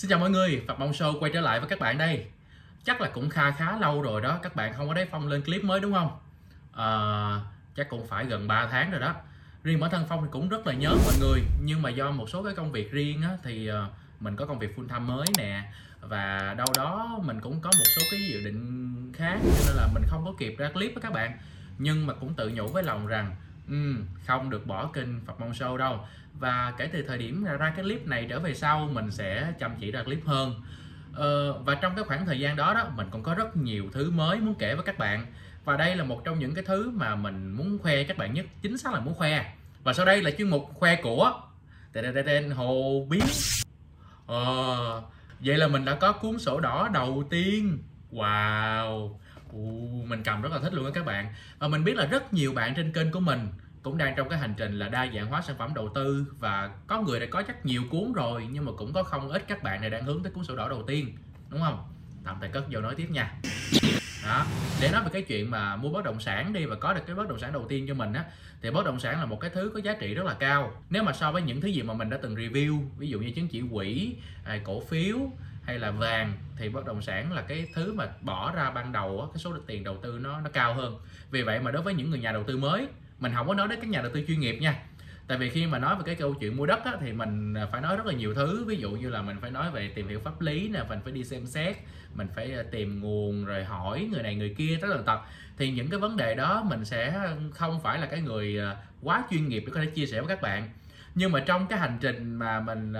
Xin chào mọi người, Phạm Mong Show quay trở lại với các bạn đây. Chắc là cũng kha khá lâu rồi đó, các bạn không có thấy Phong lên clip mới đúng không? À, chắc cũng phải gần 3 tháng rồi đó. Riêng bản thân Phong thì cũng rất là nhớ mọi người Nhưng mà do một số cái công việc riêng á, thì ờ, mình có công việc full time mới nè Và đâu đó mình cũng có một số cái dự định khác Cho nên là mình không có kịp ra clip với các bạn. Nhưng mà cũng tự nhủ với lòng rằng ừ, Không được bỏ kênh Phật Mong Show đâu. Và kể từ thời điểm ra, cái clip này trở về sau mình sẽ chăm chỉ ra clip hơn. Ờ, và trong cái khoảng thời gian đó đó mình còn có rất nhiều thứ mới muốn kể với các bạn. Và đây là một trong những cái thứ mà mình muốn khoe các bạn nhất chính xác là muốn khoe. Và sau đây là chuyên mục khoe của tên hồ biến ờ, vậy là mình đã có cuốn sổ đỏ đầu tiên wow uh, mình cầm rất là thích luôn đó các bạn. Và mình biết là rất nhiều bạn trên kênh của mình cũng đang trong cái hành trình là đa dạng hóa sản phẩm đầu tư và có người đã có chắc nhiều cuốn rồi nhưng mà cũng có không ít các bạn này đang hướng tới cuốn sổ đỏ đầu tiên đúng không? Tạm thời cất vô nói tiếp nha. Đó để nói về cái chuyện mà mua bất động sản đi và có được cái bất động sản đầu tiên cho mình á thì bất động sản là một cái thứ có giá trị rất là cao. Nếu mà so với những thứ gì mà mình đã từng review ví dụ như chứng chỉ quỹ à, cổ phiếu hay là vàng thì bất động sản là cái thứ mà bỏ ra ban đầu á, cái số tiền đầu tư nó nó cao hơn. Vì vậy mà đối với những người nhà đầu tư mới mình không có nói đến các nhà đầu tư chuyên nghiệp nha. Tại vì khi mà nói về cái câu chuyện mua đất á, thì mình à, phải nói rất là nhiều thứ. Ví dụ như là mình phải nói về tìm hiểu pháp lý nè mình phải đi xem xét mình phải à, tìm nguồn rồi hỏi người này người kia rất là tật. Thì những cái vấn đề đó mình sẽ không phải là cái người à, quá chuyên nghiệp để có thể chia sẻ với các bạn. Nhưng mà trong cái hành trình mà mình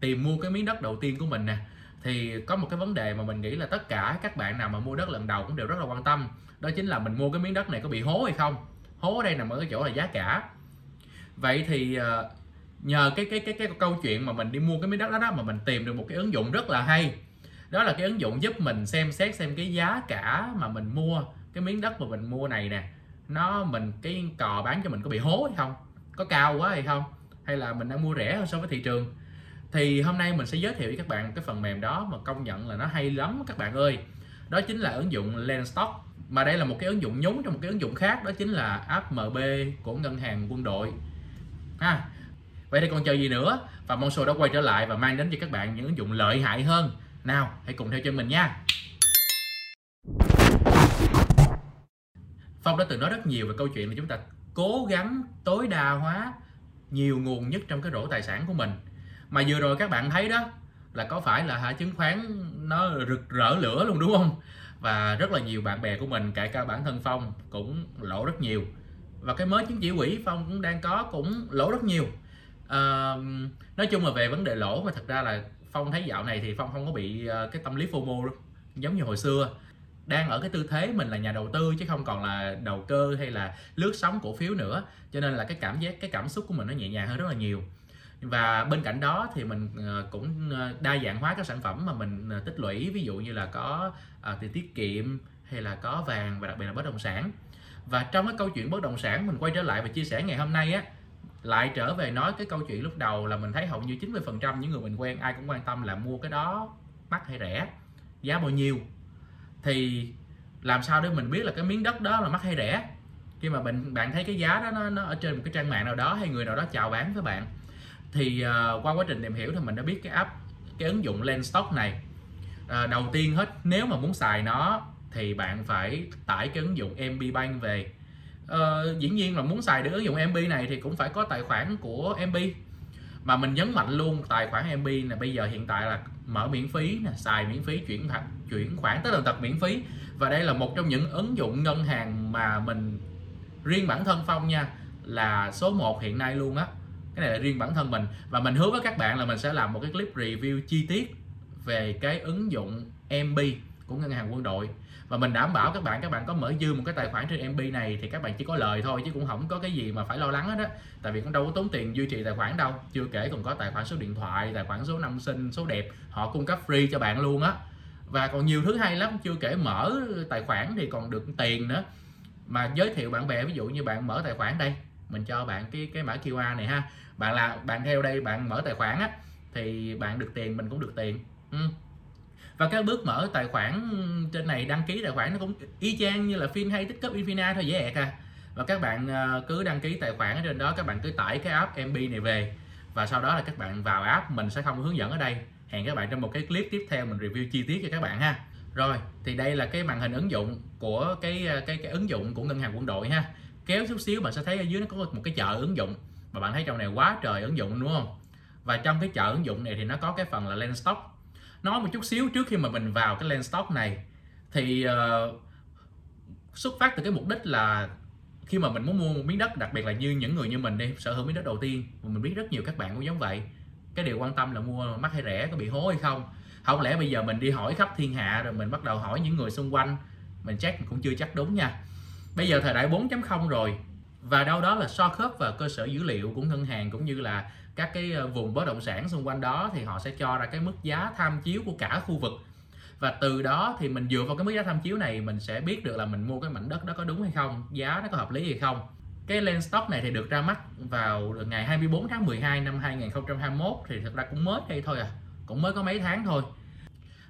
tìm mua cái miếng đất đầu tiên của mình nè thì có một cái vấn đề mà mình nghĩ là tất cả các bạn nào mà mua đất lần đầu cũng đều rất là quan tâm. Đó chính là mình mua cái miếng đất này có bị hố hay không. Hố ở đây nằm ở cái chỗ là giá cả. Vậy thì ờ, nhờ cái cái cái cái câu chuyện mà mình đi mua cái miếng đất đó, đó mà mình tìm được một cái ứng dụng rất là hay. Đó là cái ứng dụng giúp mình xem xét xem cái giá cả mà mình mua cái miếng đất mà mình mua này nè nó mình cái cò bán cho mình có bị hố hay không? Có cao quá hay không? Hay là mình đang mua rẻ hơn so với thị trường? Thì hôm nay mình sẽ giới thiệu với các bạn cái phần mềm đó mà công nhận là nó hay lắm các bạn ơi. Đó chính là ứng dụng Landstock mà đây là một cái ứng dụng nhúng trong một cái ứng dụng khác, đó chính là app MB của ngân hàng quân đội. Ha. Vậy thì còn chờ gì nữa? Và Monso đã quay trở lại và mang đến cho các bạn những ứng dụng lợi hại hơn. Nào, hãy cùng theo chân mình nha. Phong đã từng nói rất nhiều về câu chuyện là chúng ta cố gắng tối đa hóa nhiều nguồn nhất trong cái rổ tài sản của mình mà vừa rồi các bạn thấy đó là có phải là hả chứng khoán nó rực rỡ lửa luôn đúng không? Và rất là nhiều bạn bè của mình kể cả bản thân phong cũng lỗ rất nhiều. Và cái mới chứng chỉ quỹ phong cũng đang có cũng lỗ rất nhiều. À, nói chung là về vấn đề lỗ mà thật ra là phong thấy dạo này thì phong không có bị ờ, cái tâm lý fomo giống như hồi xưa. Đang ở cái tư thế mình là nhà đầu tư chứ không còn là đầu cơ hay là lướt sóng cổ phiếu nữa. Cho nên là cái cảm giác cái cảm xúc của mình nó nhẹ nhàng hơn rất là nhiều và bên cạnh đó thì mình ờ, cũng ờ, đa dạng hóa các sản phẩm mà mình ờ, tích lũy. Ví dụ như là có tiền tiết kiệm hay là có vàng và đặc biệt là bất động sản. Và trong cái câu chuyện bất động sản mình quay trở lại và chia sẻ ngày hôm nay á lại trở về nói cái câu chuyện lúc đầu là mình thấy hầu như 90% những người mình quen ai cũng quan tâm là mua cái đó mắc hay rẻ giá bao nhiêu. Thì làm sao để mình biết là cái miếng đất đó là mắc hay rẻ? Khi mà bạn bạn thấy cái giá đó nó, nó ở trên một cái trang mạng nào đó hay người nào đó chào bán với bạn thì uh, qua quá trình tìm hiểu thì mình đã biết cái app cái ứng dụng Landstock này. Uh, đầu tiên hết nếu mà muốn xài nó thì bạn phải tải cái ứng dụng MB Bank về. Uh, dĩ nhiên là muốn xài được ứng dụng MB này thì cũng phải có tài khoản của MB mà mình nhấn mạnh luôn tài khoản MB là bây giờ hiện tại là mở miễn phí nè xài miễn phí chuyển chuyển khoản tới lần tật miễn phí. Và đây là một trong những ứng dụng ngân hàng mà mình riêng bản thân phong nha là số 1 hiện nay luôn á cái này là riêng bản thân mình. Và mình hứa với các bạn là mình sẽ làm một cái clip review chi tiết về cái ứng dụng MB của ngân hàng quân đội. Và mình đảm bảo các bạn các bạn có mở dư một cái tài khoản trên MB này thì các bạn chỉ có lời thôi chứ cũng không có cái gì mà phải lo lắng hết á. Tại vì cũng đâu có tốn tiền duy trì tài khoản đâu. Chưa kể còn có tài khoản số điện thoại, tài khoản số năm sinh, số đẹp. Họ cung cấp free cho bạn luôn á. Và còn nhiều thứ hay lắm. Chưa kể mở tài khoản thì còn được tiền nữa. Mà giới thiệu bạn bè, ví dụ như bạn mở tài khoản đây. Mình cho bạn cái cái mã QR này ha bạn là, bạn theo đây, bạn mở tài khoản á, thì bạn được tiền, mình cũng được tiền. Ừ. và cái bước mở tài khoản trên này, đăng ký tài khoản nó cũng y chang như là phim hay tích cấp Infina thôi, dễ ẹc à. Và các bạn ờ, cứ đăng ký tài khoản ở trên đó, các bạn cứ tải cái app MB này về. Và sau đó là các bạn vào app, mình sẽ không hướng dẫn ở đây. Hẹn các bạn trong một cái clip tiếp theo, mình review chi tiết cho các bạn ha. Rồi, thì đây là cái màn hình ứng dụng của cái ờ, cái cái ứng dụng của ngân hàng quân đội ha. Kéo chút xíu bạn sẽ thấy ở dưới nó có một cái chợ ứng dụng mà bạn thấy trong này quá trời ứng dụng đúng không? Và trong cái chợ ứng dụng này thì nó có cái phần là lens stock. Nói một chút xíu trước khi mà mình vào cái lens stock này thì uh, xuất phát từ cái mục đích là khi mà mình muốn mua một miếng đất đặc biệt là như những người như mình đi sở hữu miếng đất đầu tiên và mình biết rất nhiều các bạn cũng giống vậy cái điều quan tâm là mua mắc hay rẻ có bị hố hay không? Không lẽ bây giờ mình đi hỏi khắp thiên hạ rồi mình bắt đầu hỏi những người xung quanh mình chắc cũng chưa chắc đúng nha. Bây giờ thời đại 4.0 rồi và đâu đó là so khớp vào cơ sở dữ liệu của ngân hàng cũng như là các cái ờ, vùng bất động sản xung quanh đó thì họ sẽ cho ra cái mức giá tham chiếu của cả khu vực. Và từ đó thì mình dựa vào cái mức giá tham chiếu này mình sẽ biết được là mình mua cái mảnh đất đó có đúng hay không, giá nó có hợp lý hay không. Cái land stock này thì được ra mắt vào ngày 24 tháng 12 năm 2021 thì thật ra cũng mới đây thôi à cũng mới có mấy tháng thôi.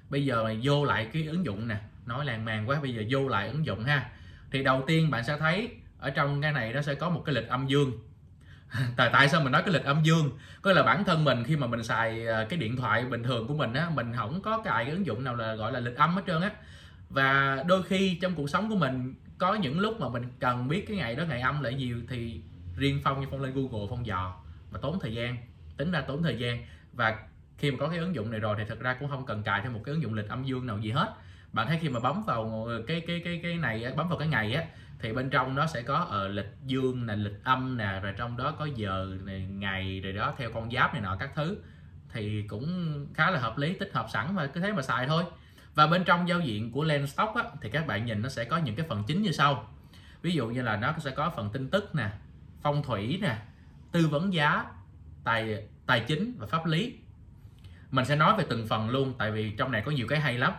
Bây giờ mà vô lại cái ứng dụng nè, nói làng màng quá, bây giờ vô lại ứng dụng ha. Thì đầu tiên bạn sẽ thấy ở trong cái này nó sẽ có một cái lịch âm dương. Tại tại sao mình nói cái lịch âm dương? Có là bản thân mình khi mà mình xài ờ, cái điện thoại bình thường của mình á, mình không có cài cái ứng dụng nào là gọi là lịch âm hết trơn á. Và đôi khi trong cuộc sống của mình, có những lúc mà mình cần biết cái ngày đó ngày âm là gì thì riêng phong như phong lên google, phong dò. Mà tốn thời gian, tính ra tốn thời gian. Và khi mà có cái ứng dụng này rồi thì thật ra cũng không cần cài thêm một cái ứng dụng lịch âm dương nào gì hết bạn thấy khi mà bấm vào cái cái cái cái này bấm vào cái ngày á thì bên trong nó sẽ có ở uh, lịch dương nè lịch âm nè rồi trong đó có giờ này, ngày rồi đó theo con giáp này nọ các thứ. Thì cũng khá là hợp lý tích hợp sẵn và cứ thế mà xài thôi. Và bên trong giao diện của Lenstock á, thì các bạn nhìn nó sẽ có những cái phần chính như sau. Ví dụ như là nó sẽ có phần tin tức nè phong thủy nè tư vấn giá tài tài chính và pháp lý. Mình sẽ nói về từng phần luôn tại vì trong này có nhiều cái hay lắm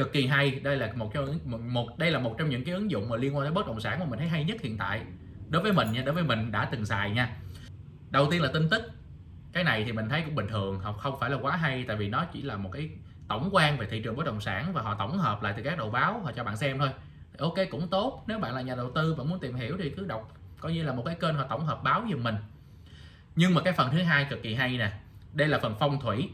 cực kỳ hay. Đây là một trong một, đây là một trong những cái ứng dụng mà liên quan tới bất động sản mà mình thấy hay nhất hiện tại. Đối với mình nha, đối với mình đã từng xài nha. Đầu tiên là tin tức. Cái này thì mình thấy cũng bình thường, không không phải là quá hay, tại vì nó chỉ là một cái tổng quan về thị trường bất động sản và họ tổng hợp lại từ các đầu báo, họ cho bạn xem thôi. Ok, cũng tốt. Nếu bạn là nhà đầu tư và muốn tìm hiểu thì cứ đọc, coi như là một cái kênh họ tổng hợp báo giùm mình. Nhưng mà cái phần thứ hai cực kỳ hay nè. Đây là phần phong thủy.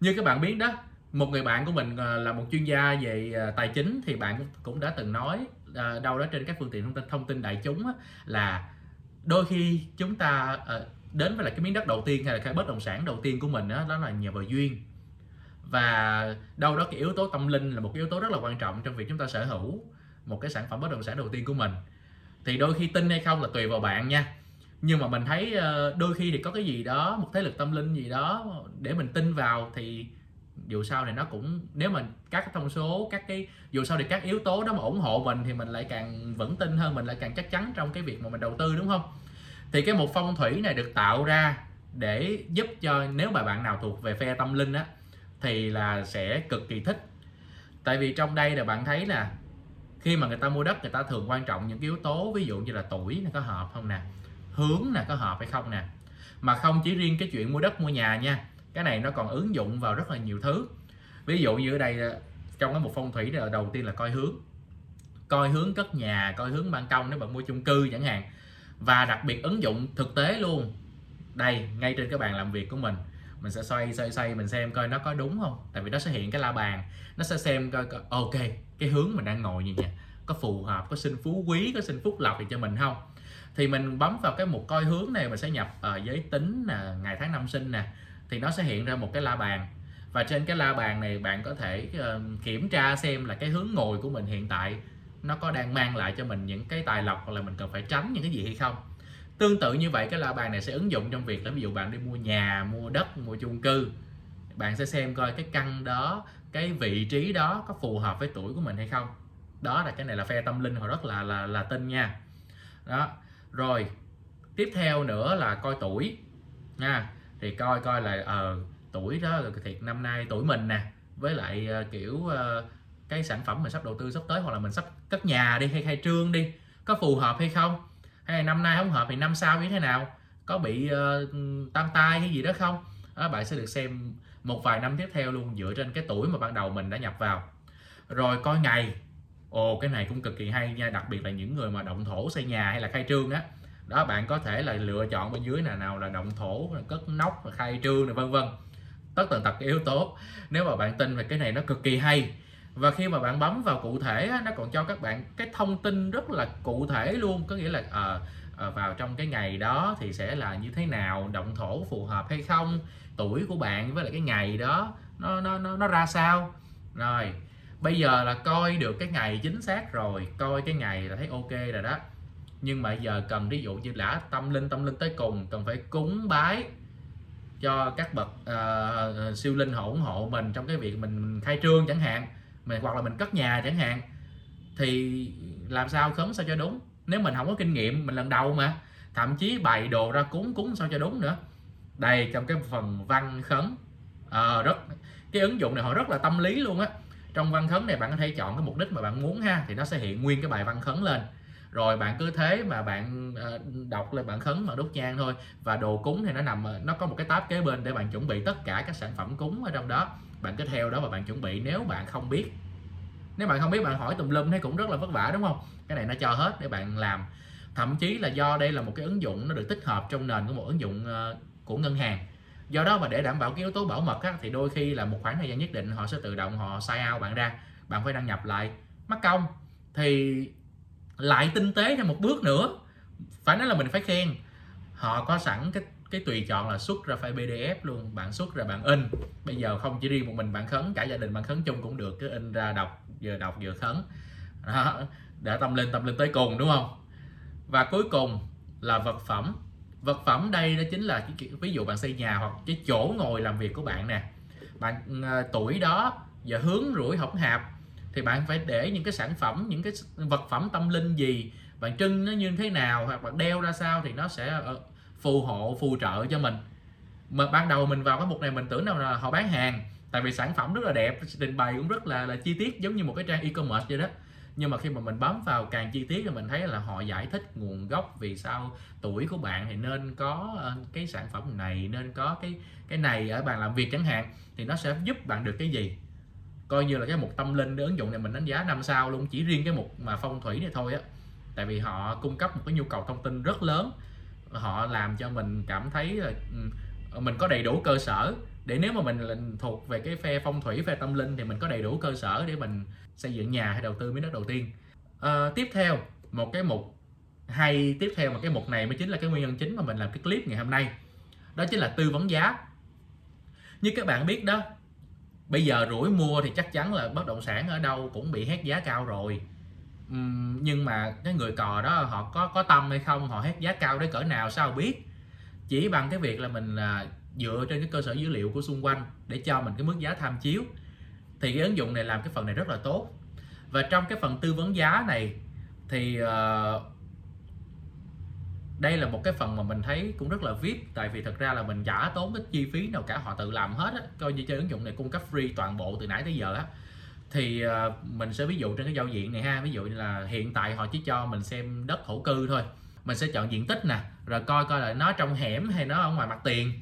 Như các bạn biết đó một người bạn của mình ờ, là một chuyên gia về ờ, tài chính thì bạn cũng đã từng nói ờ, đâu đó trên các phương tiện thông tin thông tin đại chúng là đôi khi chúng ta đến với là cái miếng đất đầu tiên hay là cái bất động sản đầu tiên của mình đó, đó là nhờ vào duyên. Và đâu đó cái yếu tố tâm linh là một cái yếu tố rất là quan trọng trong việc chúng ta sở hữu một cái sản phẩm bất động sản đầu tiên của mình. Thì đôi khi tin hay không là tùy vào bạn nha. Nhưng mà mình thấy đôi khi thì có cái gì đó một thế lực tâm linh gì đó để mình tin vào thì dù sao này nó cũng, nếu mà các thông số, các cái, dù sao thì các yếu tố đó mà ủng hộ mình thì mình lại càng vững tin hơn, mình lại càng chắc chắn trong cái việc mà mình đầu tư, đúng không? Thì cái một phong thủy này được tạo ra để giúp cho, nếu mà bạn nào thuộc về phe tâm linh á, thì là sẽ cực kỳ thích. Tại vì trong đây là bạn thấy là khi mà người ta mua đất, người ta thường quan trọng những cái yếu tố, ví dụ như là tuổi này có hợp không nè, hướng nè có hợp hay không nè. Mà không chỉ riêng cái chuyện mua đất, mua nhà nha cái này nó còn ứng dụng vào rất là nhiều thứ. Ví dụ như ở đây ờ, trong cái một phong thủy là đầu tiên là coi hướng. Coi hướng cất nhà coi hướng ban công nếu bạn mua chung cư chẳng hạn. Và đặc biệt ứng dụng thực tế luôn. Đây ngay trên cái bàn làm việc của mình. Mình sẽ xoay xoay xoay mình xem coi nó có đúng không? Tại vì nó sẽ hiện cái la bàn. Nó sẽ xem coi, coi ok cái hướng mình đang ngồi như vậy có phù hợp có sinh phú quý có sinh phúc lộc thì cho mình không? Thì mình bấm vào cái mục coi hướng này mình sẽ nhập uh, giới tính nè ngày tháng năm sinh nè thì nó sẽ hiện ra một cái la bàn. Và trên cái la bàn này bạn có thể uh, kiểm tra xem là cái hướng ngồi của mình hiện tại nó có đang mang lại cho mình những cái tài lộc hoặc là mình cần phải tránh những cái gì hay không. Tương tự như vậy cái la bàn này sẽ ứng dụng trong việc là ví dụ bạn đi mua nhà mua đất mua chung cư. Bạn sẽ xem coi cái căn đó cái vị trí đó có phù hợp với tuổi của mình hay không. Đó là cái này là phe tâm linh họ rất là là là tin nha. Đó rồi tiếp theo nữa là coi tuổi nha thì coi coi là ờ uh, tuổi đó thiệt năm nay tuổi mình nè với lại uh, kiểu uh, cái sản phẩm mình sắp đầu tư sắp tới hoặc là mình sắp cất nhà đi hay khai trương đi có phù hợp hay không? Hay năm nay không hợp thì năm sau như thế nào? Có bị ờ, uh, tam tai hay gì đó không? Đó, bạn sẽ được xem một vài năm tiếp theo luôn dựa trên cái tuổi mà ban đầu mình đã nhập vào. Rồi coi ngày. Ồ cái này cũng cực kỳ hay nha đặc biệt là những người mà động thổ xây nhà hay là khai trương á đó bạn có thể là lựa chọn bên dưới là nào là động thổ cất nóc khai trương này vân vân. Tất tần tật yếu tố. Nếu mà bạn tin về cái này nó cực kỳ hay. Và khi mà bạn bấm vào cụ thể nó còn cho các bạn cái thông tin rất là cụ thể luôn. Có nghĩa là à, à, vào trong cái ngày đó thì sẽ là như thế nào động thổ phù hợp hay không tuổi của bạn với lại cái ngày đó nó nó nó, nó ra sao. Rồi bây giờ là coi được cái ngày chính xác rồi coi cái ngày là thấy ok rồi đó nhưng mà giờ cần ví dụ như đã tâm linh tâm linh tới cùng cần phải cúng bái cho các bậc uh, siêu linh hộ ủng hộ mình trong cái việc mình, mình khai trương chẳng hạn mình hoặc là mình cất nhà chẳng hạn thì làm sao khấn sao cho đúng? Nếu mình không có kinh nghiệm mình lần đầu mà thậm chí bày đồ ra cúng cúng sao cho đúng nữa. Đây trong cái phần văn khấn à, rất cái ứng dụng này họ rất là tâm lý luôn á. Trong văn khấn này bạn có thể chọn cái mục đích mà bạn muốn ha thì nó sẽ hiện nguyên cái bài văn khấn lên rồi bạn cứ thế mà bạn ờ, đọc lên bạn khấn mà đốt nhang thôi. Và đồ cúng thì nó nằm nó có một cái tab kế bên để bạn chuẩn bị tất cả các sản phẩm cúng ở trong đó. Bạn cứ theo đó và bạn chuẩn bị. Nếu bạn không biết nếu bạn không biết bạn hỏi tùm lum thấy cũng rất là vất vả đúng không? Cái này nó cho hết để bạn làm. Thậm chí là do đây là một cái ứng dụng nó được tích hợp trong nền của một ứng dụng ờ, của ngân hàng. Do đó mà để đảm bảo cái yếu tố bảo mật á, thì đôi khi là một khoảng thời gian nhất định họ sẽ tự động họ sign out bạn ra. Bạn phải đăng nhập lại. Mất công. Thì lại tinh tế thêm một bước nữa. Phải nói là mình phải khen. Họ có sẵn cái cái tùy chọn là xuất ra file PDF luôn bạn xuất ra bạn in. Bây giờ không chỉ riêng một mình bạn khấn cả gia đình bạn khấn chung cũng được cứ in ra đọc vừa đọc vừa khấn. Đó, để tâm linh tâm linh tới cùng đúng không? Và cuối cùng là vật phẩm. Vật phẩm đây đó chính là ví dụ bạn xây nhà hoặc cái chỗ ngồi làm việc của bạn nè. Bạn à, tuổi đó và hướng rủi hỗn hạp thì bạn phải để những cái sản phẩm, những cái vật phẩm tâm linh gì, bạn trưng nó như thế nào, hoặc bạn đeo ra sao thì nó sẽ ờ, phù hộ, phù trợ cho mình. Mà ban đầu mình vào cái mục này mình tưởng đâu là họ bán hàng, tại vì sản phẩm rất là đẹp, trình bày cũng rất là là chi tiết giống như một cái trang e-commerce vậy đó. Nhưng mà khi mà mình bấm vào càng chi tiết thì mình thấy là họ giải thích nguồn gốc vì sao tuổi của bạn thì nên có ờ, cái sản phẩm này, nên có cái cái này ở bàn làm việc chẳng hạn, thì nó sẽ giúp bạn được cái gì? Coi như là cái mục tâm linh để ứng dụng này mình đánh giá năm sao luôn chỉ riêng cái mục mà phong thủy này thôi á. Tại vì họ cung cấp một cái nhu cầu thông tin rất lớn họ làm cho mình cảm thấy là ừ, mình có đầy đủ cơ sở để nếu mà mình là thuộc về cái phe phong thủy phe tâm linh thì mình có đầy đủ cơ sở để mình xây dựng nhà hay đầu tư miếng đất đầu tiên. À, tiếp theo một cái mục hay tiếp theo mà cái mục này mới chính là cái nguyên nhân chính mà mình làm cái clip ngày hôm nay đó chính là tư vấn giá. Như các bạn biết đó bây giờ rủi mua thì chắc chắn là bất động sản ở đâu cũng bị hét giá cao rồi. Uhm, nhưng mà cái người cò đó họ có có tâm hay không họ hét giá cao đến cỡ nào sao biết? Chỉ bằng cái việc là mình à, dựa trên cái cơ sở dữ liệu của xung quanh để cho mình cái mức giá tham chiếu. Thì cái ứng dụng này làm cái phần này rất là tốt. Và trong cái phần tư vấn giá này thì uh, đây là một cái phần mà mình thấy cũng rất là vip, tại vì thật ra là mình chả tốn cái chi phí nào cả, họ tự làm hết á. Coi như chơi ứng dụng này cung cấp free toàn bộ từ nãy tới giờ á. Thì ờ, mình sẽ ví dụ trên cái giao diện này ha, ví dụ như là hiện tại họ chỉ cho mình xem đất thổ cư thôi. Mình sẽ chọn diện tích nè, rồi coi coi là nó trong hẻm hay nó ở ngoài mặt tiền.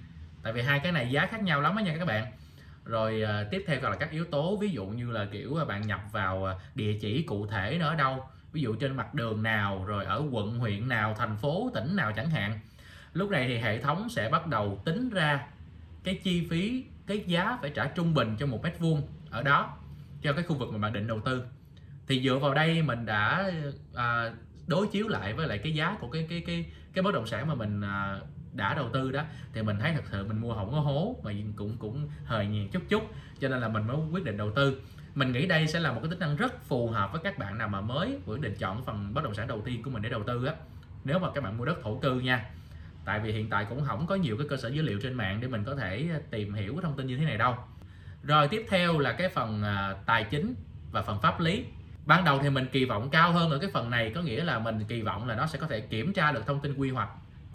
Tại vì hai cái này giá khác nhau lắm á nha các bạn. Rồi ờ, tiếp theo là các yếu tố, ví dụ như là kiểu ờ, bạn nhập vào địa chỉ cụ thể nó ở đâu ví dụ trên mặt đường nào rồi ở quận huyện nào thành phố tỉnh nào chẳng hạn. Lúc này thì hệ thống sẽ bắt đầu tính ra cái chi phí cái giá phải trả trung bình cho một mét vuông ở đó cho cái khu vực mà bạn định đầu tư. Thì dựa vào đây mình đã à, đối chiếu lại với lại cái giá của cái cái cái cái bất động sản mà mình à, đã đầu tư đó, thì mình thấy thật sự mình mua không có hố mà cũng cũng hời nhiều chút chút, cho nên là mình mới quyết định đầu tư. Mình nghĩ đây sẽ là một cái tính năng rất phù hợp với các bạn nào mà mới quyết định chọn phần bất động sản đầu tiên của mình để đầu tư á, nếu mà các bạn mua đất thổ cư nha. Tại vì hiện tại cũng không có nhiều cái cơ sở dữ liệu trên mạng để mình có thể à, tìm hiểu cái thông tin như thế này đâu. Rồi tiếp theo là cái phần à, tài chính và phần pháp lý. Ban đầu thì mình kỳ vọng cao hơn ở cái phần này, có nghĩa là mình kỳ vọng là nó sẽ có thể kiểm tra được thông tin quy hoạch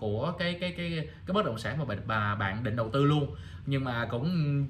của cái cái cái cái bất động sản mà bạn bà bạn định đầu tư luôn. Nhưng mà cũng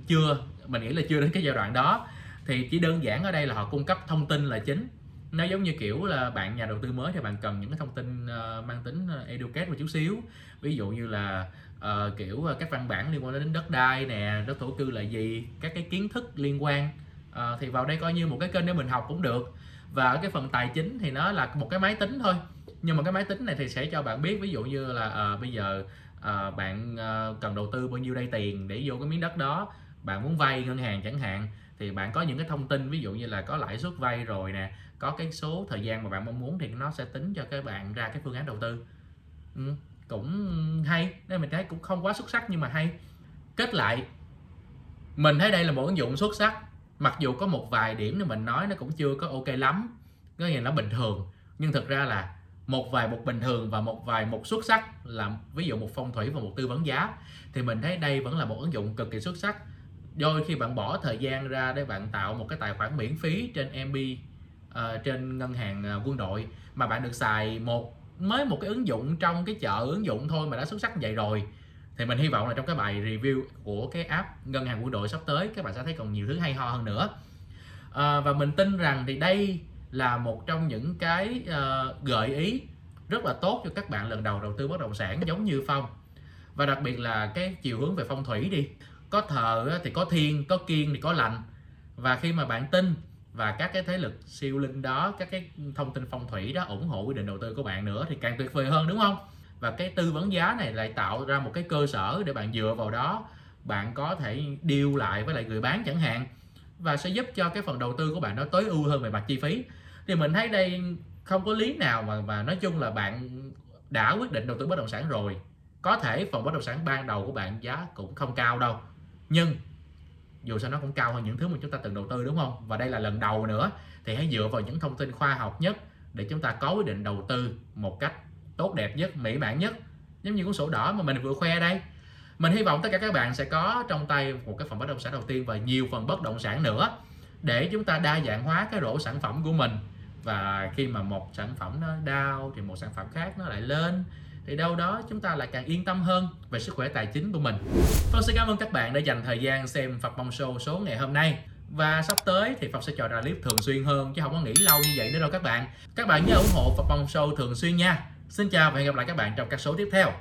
chưa mình nghĩ là chưa đến cái giai đoạn đó. Thì chỉ đơn giản ở đây là họ cung cấp thông tin là chính. Nó giống như kiểu là bạn nhà đầu tư mới thì bạn cần những cái thông tin uh, mang tính ờ, educate một chút xíu. Ví dụ như là uh, kiểu các văn bản liên quan đến đất đai nè đất thổ cư là gì các cái kiến thức liên quan. Uh, thì vào đây coi như một cái kênh để mình học cũng được. Và ở cái phần tài chính thì nó là một cái máy tính thôi nhưng mà cái máy tính này thì sẽ cho bạn biết ví dụ như là à, bây giờ à, bạn à, cần đầu tư bao nhiêu đây tiền để vô cái miếng đất đó bạn muốn vay ngân hàng chẳng hạn thì bạn có những cái thông tin ví dụ như là có lãi suất vay rồi nè có cái số thời gian mà bạn mong muốn thì nó sẽ tính cho các bạn ra cái phương án đầu tư. Ừ, cũng hay nên mình thấy cũng không quá xuất sắc nhưng mà hay. Kết lại mình thấy đây là một ứng dụng xuất sắc mặc dù có một vài điểm thì mình nói nó cũng chưa có ok lắm có nghĩa là nó bình thường nhưng thực ra là một vài một bình thường và một vài một xuất sắc là ví dụ một phong thủy và một tư vấn giá thì mình thấy đây vẫn là một ứng dụng cực kỳ xuất sắc. Đôi khi bạn bỏ thời gian ra để bạn tạo một cái tài khoản miễn phí trên MB uh, ờ, trên ngân hàng ờ, quân đội mà bạn được xài một mới một cái ứng dụng trong cái chợ ứng dụng thôi mà đã xuất sắc như vậy rồi. Thì mình hy vọng là trong cái bài review của cái app ngân hàng quân đội sắp tới các bạn sẽ thấy còn nhiều thứ hay ho hơn nữa. À, và mình tin rằng thì đây là một trong những cái uh, gợi ý rất là tốt cho các bạn lần đầu đầu tư bất động sản giống như phong. Và đặc biệt là cái chiều hướng về phong thủy đi. Có thờ thì có thiên có kiên thì có lành. Và khi mà bạn tin và các cái thế lực siêu linh đó các cái thông tin phong thủy đó ủng hộ quyết định đầu tư của bạn nữa thì càng tuyệt vời hơn đúng không? Và cái tư vấn giá này lại tạo ra một cái cơ sở để bạn dựa vào đó. Bạn có thể điêu lại với lại người bán chẳng hạn. Và sẽ giúp cho cái phần đầu tư của bạn nó tối ưu hơn về mặt chi phí thì mình thấy đây không có lý nào mà mà nói chung là bạn đã quyết định đầu tư bất động sản rồi. Có thể phần bất động sản ban đầu của bạn giá cũng không cao đâu. Nhưng, dù sao nó cũng cao hơn những thứ mà chúng ta từng đầu tư, đúng không? Và đây là lần đầu nữa thì hãy dựa vào những thông tin khoa học nhất để chúng ta có quyết định đầu tư một cách tốt đẹp nhất, mỹ mãn nhất. Giống như cuốn sổ đỏ mà mình vừa khoe đây. Mình hy vọng tất cả các bạn sẽ có trong tay một cái phần bất động sản đầu tiên và nhiều phần bất động sản nữa để chúng ta đa dạng hóa cái rổ sản phẩm của mình và khi mà một sản phẩm nó đau thì một sản phẩm khác nó lại lên, thì đâu đó chúng ta lại càng yên tâm hơn về sức khỏe tài chính của mình. Phong xin cảm ơn các bạn đã dành thời gian xem Phật Bông Show số ngày hôm nay. Và sắp tới thì Phật sẽ cho ra clip thường xuyên hơn, chứ không có nghỉ lâu như vậy nữa đâu các bạn. Các bạn nhớ ủng hộ Phật Bông Show thường xuyên nha. Xin chào và hẹn gặp lại các bạn trong các số tiếp theo.